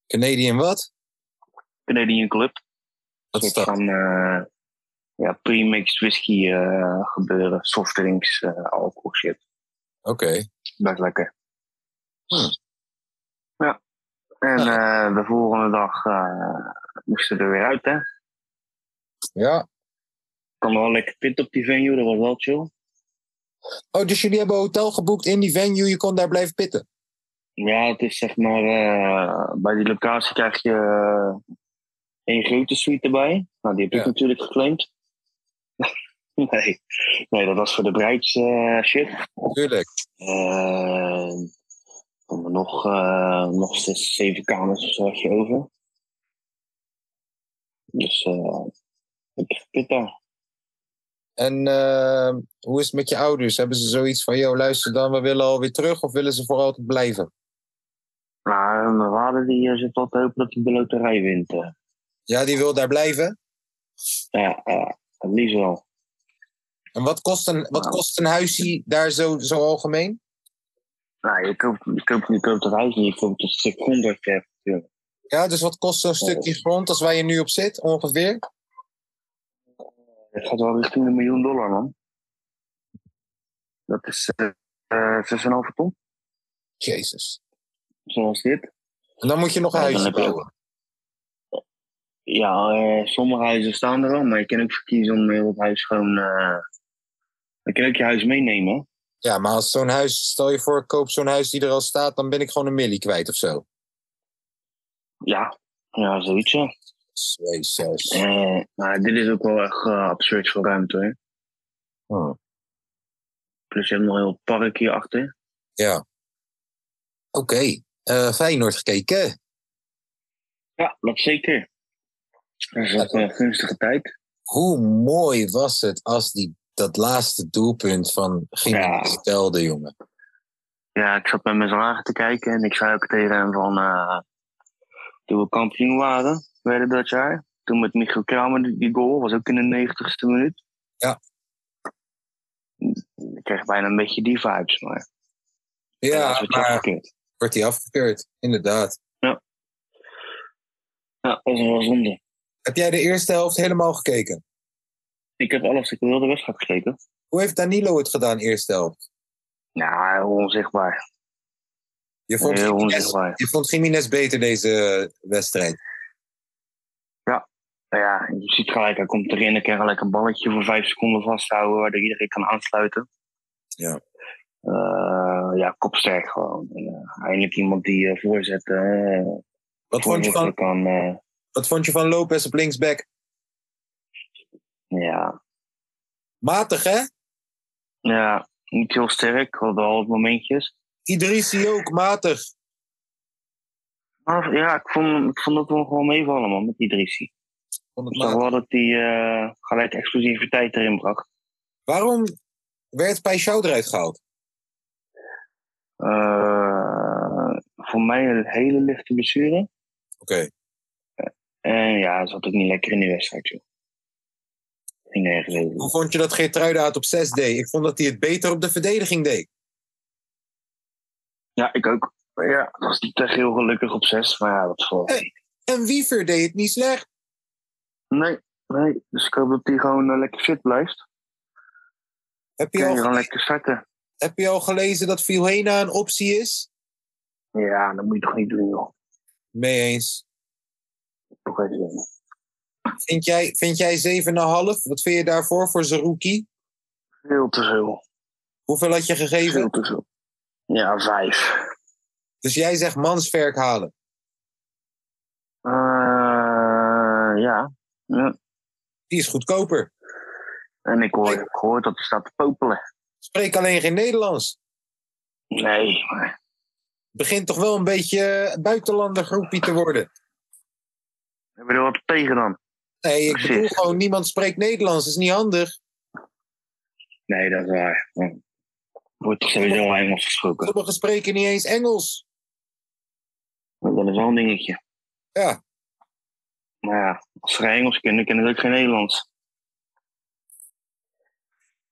S1: Canadian wat?
S6: Canadian Club.
S1: Wat is dat?
S6: van eh, ja, pre-mixed whisky eh, gebeuren. Softdrinks, eh alcohol shit.
S1: Oké.
S6: Best lekker.
S1: Hmm.
S6: Ja. En de volgende dag moesten we er weer uit, hè.
S1: Ja.
S6: kwam wel lekker pit op die venue, dat was wel chill.
S1: Oh, dus jullie hebben een hotel geboekt in die venue. Je kon daar blijven pitten?
S6: Ja, het is zeg maar, eh, bij die locatie krijg je eh, één grote suite erbij. Nou, die heb
S1: Ja.
S6: ik natuurlijk geclaimd. nee. nee, dat was voor de bruids eh, shit.
S1: Tuurlijk.
S6: Dan nog, nog zes, zeven kamers of zo je over. Dus ik heb daar.
S1: En eh, hoe is het met je ouders? Hebben ze zoiets van, joh, luister dan, we willen alweer terug of willen ze voor altijd blijven?
S6: Nou, mijn vader die eh, zit wel te hopen dat hij de loterij wint. eh.
S1: Ja, die wil daar blijven.
S6: Ja, ja, het liefst wel.
S1: En wat kost een, wat kost een huisje daar zo, zo algemeen?
S6: Nou, je koopt, je koopt, je koopt het huis niet, je koopt een stuk grond.
S1: Ja, dus wat kost zo'n stukje grond als waar je nu op zit, ongeveer?
S6: Het gaat wel richting een miljoen dollar, man. Dat is eh uh, 6,5 ton,
S1: Jezus.
S6: zoals dit.
S1: En dan moet je nog een
S6: dan
S1: huisje
S6: je ook-
S1: bouwen.
S6: Ja, eh, sommige huizen staan er wel, maar je kan ook verkiezen om heel het huis gewoon... eh je kan ook je huis meenemen.
S1: Ja, maar als zo'n huis, stel je voor, ik koop zo'n huis die er al staat, dan ben ik gewoon een millie kwijt of zo.
S6: Ja, Ja, zoiets ja.
S1: 2-6.
S6: Eh, maar dit is ook wel echt eh, absurd voor ruimte.
S1: Oh.
S6: Plus je hebt nog een heel park hierachter.
S1: Ja. Oké. Eh, Feyenoord gekeken.
S6: Ja, dat zeker. Dat is ook een gunstige tijd.
S1: Hoe mooi was het als die, dat laatste doelpunt van Gimenez
S6: Ja.
S1: telde, jongen.
S6: Ja, ik zat met mijn zwager te kijken en ik zei ook tegen hem van... toen we kampioen waren, werden dat jaar. Toen met Michiel Kramer die, die goal, was ook in de 90ste minuut.
S1: Ja.
S6: Ik kreeg bijna een beetje die vibes, maar...
S1: Ja,
S6: wat
S1: maar
S6: afgekeurd.
S1: wordt hij afgekeurd. Inderdaad.
S6: Ja, dat was wel zonde.
S1: Heb jij de eerste helft helemaal gekeken?
S6: Ik heb alles, ik heb heel de wedstrijd gekeken.
S1: Hoe heeft Danilo het gedaan, eerste helft?
S6: Ja, heel onzichtbaar.
S1: Je vond,
S6: Heel onzichtbaar.
S1: je vond Gimenez beter deze wedstrijd.
S6: Nou ja, je ziet gelijk, hij komt erin, hij kan gelijk een balletje voor vijf seconden vasthouden, waardoor iedereen kan aansluiten.
S1: Ja.
S6: Eh, ja, kopsterk gewoon. En, eh, eindelijk iemand die voorzetten, eh,
S1: Wat vond je van,
S6: kan.
S1: wat vond je van Lopez op linksback?
S6: ja.
S1: Matig, hè?
S6: ja, niet heel sterk, wel op momentjes.
S1: Idrissi ook, matig.
S6: Maar ja, ik vond, ik vond dat wel gewoon meevallen, man, met Idrissi.
S1: Vond het
S6: wel dat hij eh, gelijk explosiviteit erin bracht.
S1: Waarom werd Peixau eruit gehaald?
S6: Eh, voor mij een hele lichte blessure.
S1: Oké.
S6: En ja, hij zat ook niet lekker in die wedstrijd, joh. Ging nergens over.
S1: Hoe vond je dat Geertruida het op 6 deed? Ik vond dat hij het beter op de verdediging deed.
S6: Ja, ik ook. Ja, dat was niet echt heel gelukkig op zes, maar ja, wat voor.
S1: Hey. En Wiever deed het niet slecht.
S6: Nee, nee. Dus ik hoop dat hij gewoon eh, lekker fit blijft.
S1: Heb je,
S6: Kan
S1: al,
S6: je gewoon lekker starten.
S1: heb je al gelezen dat Vilhena een optie is?
S6: Ja, dat moet je toch niet doen, joh.
S1: Mee eens.
S6: Toch even.
S1: Vind jij, vind jij 7,5? Wat vind je daarvoor voor Zerouki?
S6: Veel te veel.
S1: Hoeveel had je gegeven?
S6: Veel te veel. Ja, vijf.
S1: Dus jij zegt manswerk halen.
S6: Eh, ja. Ja.
S1: Die is goedkoper.
S6: En ik hoor, ik hoor dat hij staat te popelen.
S1: Spreek alleen geen Nederlands.
S6: Nee, maar
S1: Begint toch wel een beetje buitenlander groepie te worden.
S6: heb je er wat tegen dan?
S1: Nee, ik bedoel gewoon, niemand spreekt Nederlands. Dat is niet handig.
S6: Nee, dat is waar. Wordt toch sowieso Engels gesproken.
S1: Sommigen spreken niet eens Engels.
S6: Dat is wel een dingetje.
S1: Ja.
S6: Maar ja, als ze geen Engels kunnen, kunnen ze ook geen Nederlands.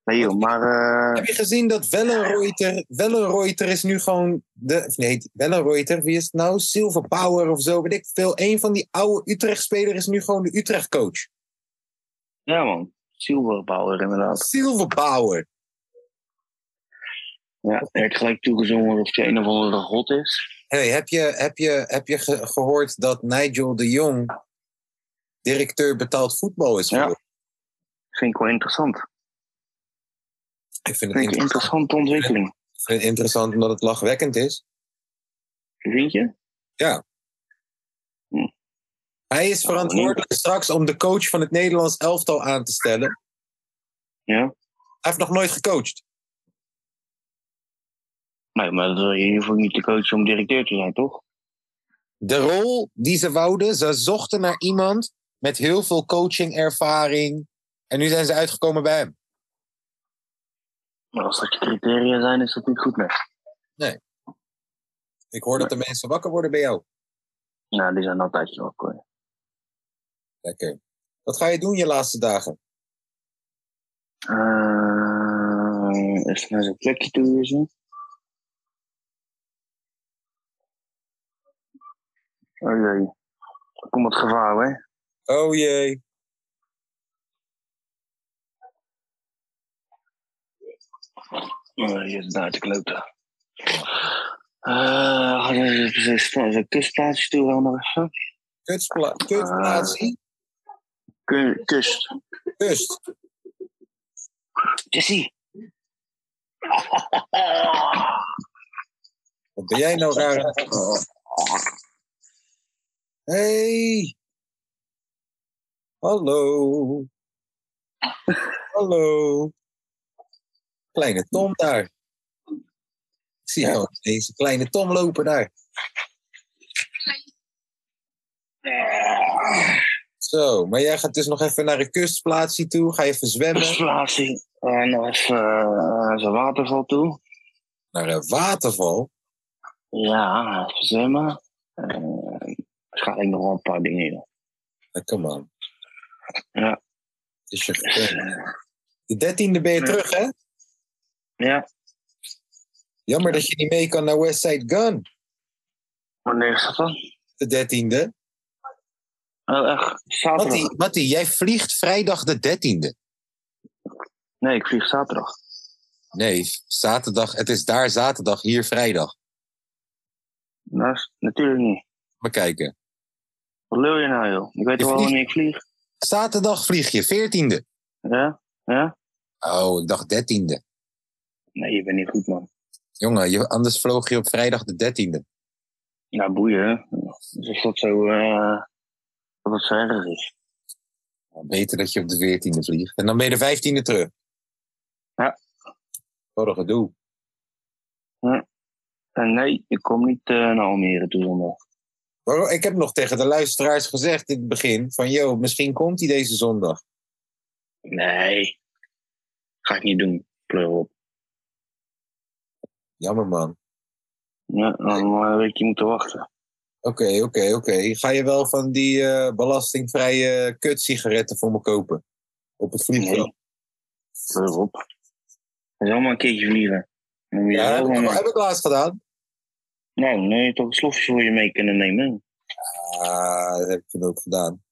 S6: Nee joh, maar eh,
S1: Heb je gezien dat Wellenreuter... Wellenreuter is nu gewoon... De, nee, Wellenreuter, wie is het nou? Silver Power of zo, weet ik veel. Een van die oude Utrecht-spelers is nu gewoon de Utrecht-coach.
S6: ja man, Silverbouwer inderdaad.
S1: Silver Power.
S6: Ja, er werd gelijk toegezongen of je een of andere god is.
S1: Hey, heb je, heb je, heb je ge- gehoord dat Nigel de Jong directeur betaald voetbal is
S6: Ja.
S1: geworden?
S6: Vind ik wel interessant.
S1: Ik vind het
S6: Vind ik een
S1: interessant.
S6: interessante ontwikkeling.
S1: Ik vind het interessant omdat het lachwekkend is.
S6: Vind je?
S1: Hij is verantwoordelijk straks om de coach van het Nederlands elftal aan te stellen.
S6: Ja?
S1: Hij heeft nog nooit gecoacht.
S6: Nee, maar dat, je ook niet te coachen om directeur te zijn, toch?
S1: De rol die ze wouden, ze zochten naar iemand met heel veel coachingervaring. En nu zijn ze uitgekomen bij hem.
S6: Maar als dat je criteria zijn, is dat niet goed, nee.
S1: Ik hoor dat de mensen wakker worden bij jou.
S6: Nou, die zijn altijd wel hoor.
S1: Lekker. Wat ga je doen je laatste dagen?
S6: Uh, eens naar zijn plekje toe weer zo. Oh jee. Er komt wat gevaar, hè?
S1: Oh jee.
S6: Oh, hier is daar te kloten. Uh, we naar zijn kustplaatsje toe gaan nog even.
S1: Kutspla kutplaatsie.
S6: Ku- Kust.
S1: Kust.
S6: Jessie.
S1: Wat ben jij nou raar? Hey. Hallo. Hallo. Kleine Tom daar. Ik zie jou deze kleine Tom lopen daar. Zo, maar jij gaat dus nog even naar een kustplaatsje toe. Ga je even zwemmen.
S6: Kustplaatsing. En nog even uh, zo'n waterval toe.
S1: Naar een waterval.
S6: Ja, even zwemmen. Uh, waarschijnlijk nog wel een paar dingen.
S1: Lekker man.
S6: Ja.
S1: Dus je, de dertiende ben je terug, hè?
S6: Ja.
S1: Jammer dat je niet mee kan naar Westside Gun.
S6: Wanneer is dat dan?
S1: De dertiende.
S6: Oh, echt? Zaterdag?
S1: Mattie, Mattie, jij vliegt vrijdag de dertiende.
S6: Nee, ik vlieg zaterdag.
S1: Nee, zaterdag. Het is daar zaterdag, hier vrijdag.
S6: Nou, natuurlijk niet.
S1: Maar kijken.
S6: Wat lul je nou, joh? Ik weet toch wel wanneer ik vlieg?
S1: Zaterdag vlieg je, veertiende.
S6: Ja? Ja?
S1: Oh, ik dacht dertiende.
S6: Nee, je bent niet goed, man.
S1: Jongen, je, anders vloog je op vrijdag de dertiende.
S6: Nou, boeien, hè? Dus als dat zo... eh dat het is.
S1: Beter dat je op de veertiende vliegt. En dan ben je de vijftiende terug.
S6: Ja.
S1: Wat een gedoe.
S6: En nee, ik kom niet eh, naar Almere toe zondag.
S1: Ik heb nog tegen de luisteraars gezegd in het begin van, yo, misschien komt hij deze zondag.
S6: Nee. Ga ik niet doen. Pleur op.
S1: Jammer man.
S6: Ja, dan maar een weekje moeten wachten.
S1: Oké, oké, oké. Ga je wel van die eh, belastingvrije kutsigaretten voor me kopen? Op het vliegveld?
S6: Nee. Pleur op. Dat is allemaal een keertje vliegen.
S1: Ja, ik, heb ik laatst gedaan.
S6: Nou, dan heb je toch een slofje voor je mee kunnen nemen.
S1: Ah, dat heb ik toen ook gedaan.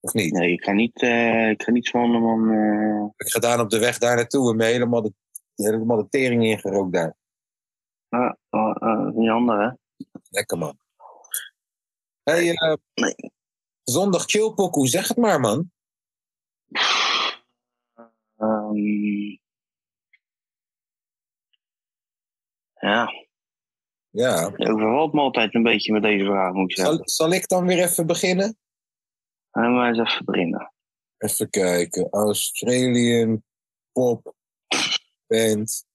S1: Of niet?
S6: Nee, ik ga niet, eh ik ga niet zo'n man. eh
S1: heb ik gedaan op de weg daar naartoe en me helemaal de, helemaal de tering ingerookt daar.
S6: ah, ah, ah, niet ander, hè?
S1: Lekker man. Hey, eh,
S6: Nee.
S1: zondag chillpokoe, zeg het maar man.
S6: Ehm, ja,
S1: Ja.
S6: je overvalt me altijd een beetje met deze vraag, moet ik zeggen.
S1: Zal, zal ik dan weer even beginnen?
S6: En maar eens even beginnen.
S1: Even kijken. Australian pop band.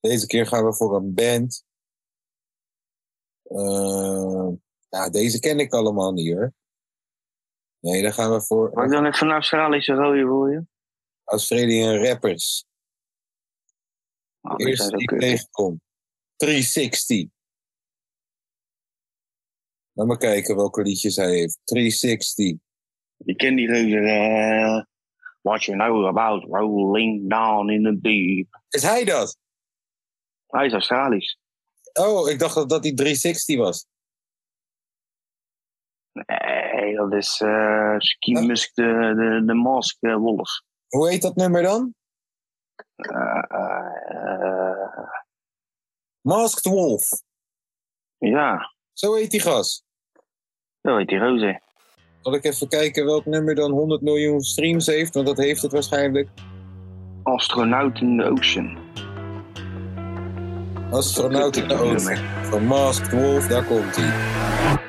S1: Deze keer gaan we voor een band. Eh, ja, deze ken ik allemaal niet hoor. Nee, dan gaan we voor
S6: Mag ik dan even een Australische rode voor je?
S1: Australian rappers.
S6: Oh,
S1: De
S6: die
S1: ik tegenkom. 360. Laat maar kijken welke liedjes hij heeft. 360.
S6: Je kent die reuze. eh what you know about rolling down in the deep.
S1: Is hij dat?
S6: Hij is Australisch.
S1: Oh, ik dacht dat dat die 360 was.
S6: Nee, dat is eh Ski Musk de, de, de Mask eh, Wolf.
S1: Hoe heet dat nummer dan? Masked Wolf.
S6: ja,
S1: Zo heet die gast.
S6: zo heet die roze.
S1: Zal ik even kijken welk nummer dan 100 miljoen streams heeft? Want dat heeft het waarschijnlijk.
S6: Astronaut in the Ocean.
S1: Astronaut in de Ocean. Van Masked Wolf, daar komt hij.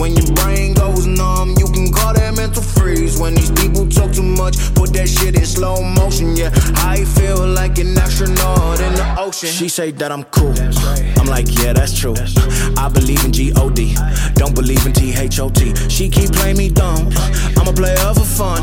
S7: When your brain goes numb, you can call that mental freeze. When these people talk too much, put that shit in slow motion. Yeah, I feel like an astronaut in the ocean. She say that I'm cool. I'm like, yeah, that's true. I believe in G-O-D. Don't believe in T-H-O-T. She keep playing me dumb. I'm a player for fun.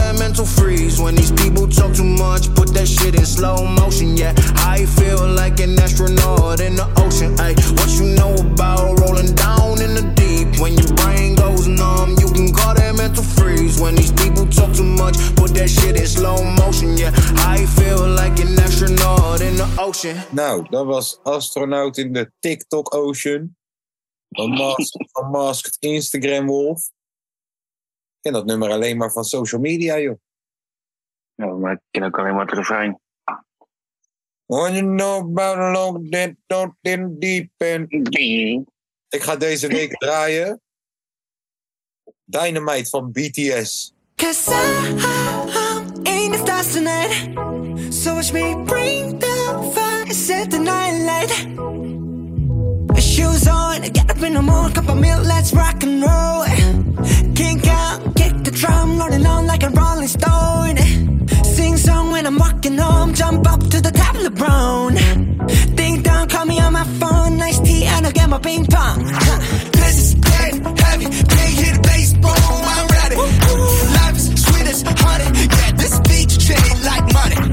S7: mental freeze. When these people talk too much, put that shit in slow motion. Yeah, I feel like an astronaut in the ocean. Ay, what you know about rolling down in the deep? When your brain goes numb, you can call that mental freeze. When these people talk too much, put that shit in slow motion. Yeah, I feel like an astronaut in the ocean.
S8: Was astronaut in TikTok Ocean. Van Masked, van Masked Instagram Wolf. Ik ken dat nummer alleen maar van social media, joh.
S6: Ja, maar ik ken ook alleen maar het refrein.
S8: What you know about a long dead, don't in deep end. Ik ga deze week draaien. Dynamite van BTS.
S9: Cause I'm in the stars tonight. So watch me bring the fire, set the night light. Shoes on, get up in the morning, cup of milk, let's rock and roll. Kink out, drum, rolling on like a rolling stone. Sing song when I'm walking home, jump up to the top of the brown. Ding dong, call me on my phone, nice tea, and I'll get my ping pong. This is getting heavy, can't hear the bass, boom, I'm ready. Life is sweet as honey, yeah, this beach chain like money.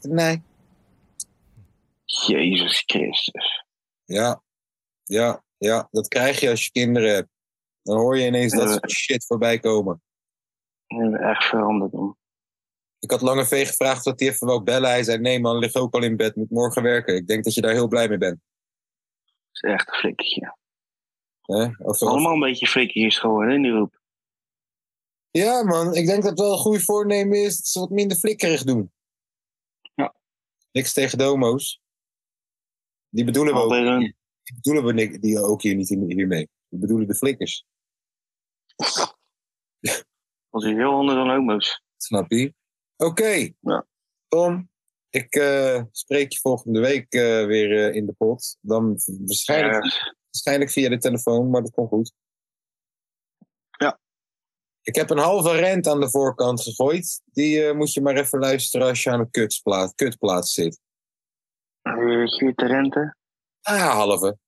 S9: Tonight.
S6: Jezus Christus.
S8: Ja, ja, ja. Dat krijg je als je kinderen hebt. Dan hoor je ineens dat soort shit voorbij komen.
S6: Ik echt veranderd, man.
S8: Ik had Lange V gevraagd of hij even wou bellen. Hij zei, nee man, lig ook al in bed, moet morgen werken. Ik denk dat je daar heel blij mee bent.
S6: Dat is echt een flikkertje.
S8: Of,
S6: Allemaal een beetje flikkertjes geworden, in die groep.
S8: Ja man, ik denk dat het wel een goed voornemen is dat ze wat minder flikkerig doen. Niks tegen domo's. Die bedoelen we ook, die bedoelen we ni- die ook hier niet hier- hiermee.
S1: We bedoelen de flikkers.
S6: Dat is heel anders dan homo's.
S1: Snap je? Oké.
S6: Ja.
S1: Tom, ik eh, spreek je volgende week eh, weer eh, in de pot. Dan waarschijnlijk, waarschijnlijk via de telefoon, maar dat komt goed. Ik heb een halve rent aan de voorkant gegooid. Die eh, moet je maar even luisteren als je aan een kutsplaat, kutplaats zit.
S6: Te rente?
S1: Ah ja, halve.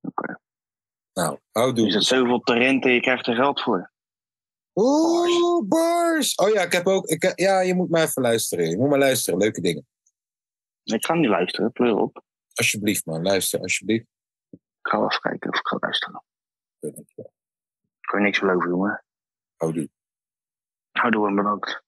S6: Oké.
S1: Nou, houdoe.
S6: Is het zoveel te rente, je krijgt er geld voor.
S1: Oeh, bars. Oh ja, ik heb ook. Ik, ja, je moet maar even luisteren. Je moet maar luisteren. Leuke dingen.
S6: Ik ga niet luisteren, pleur op.
S1: Alsjeblieft, man. Luister, alsjeblieft.
S6: Ik ga wel kijken of ik ga luisteren. Ik kan je niks beloven, jongen.
S1: Houdoe.
S6: Houdoe en bedankt.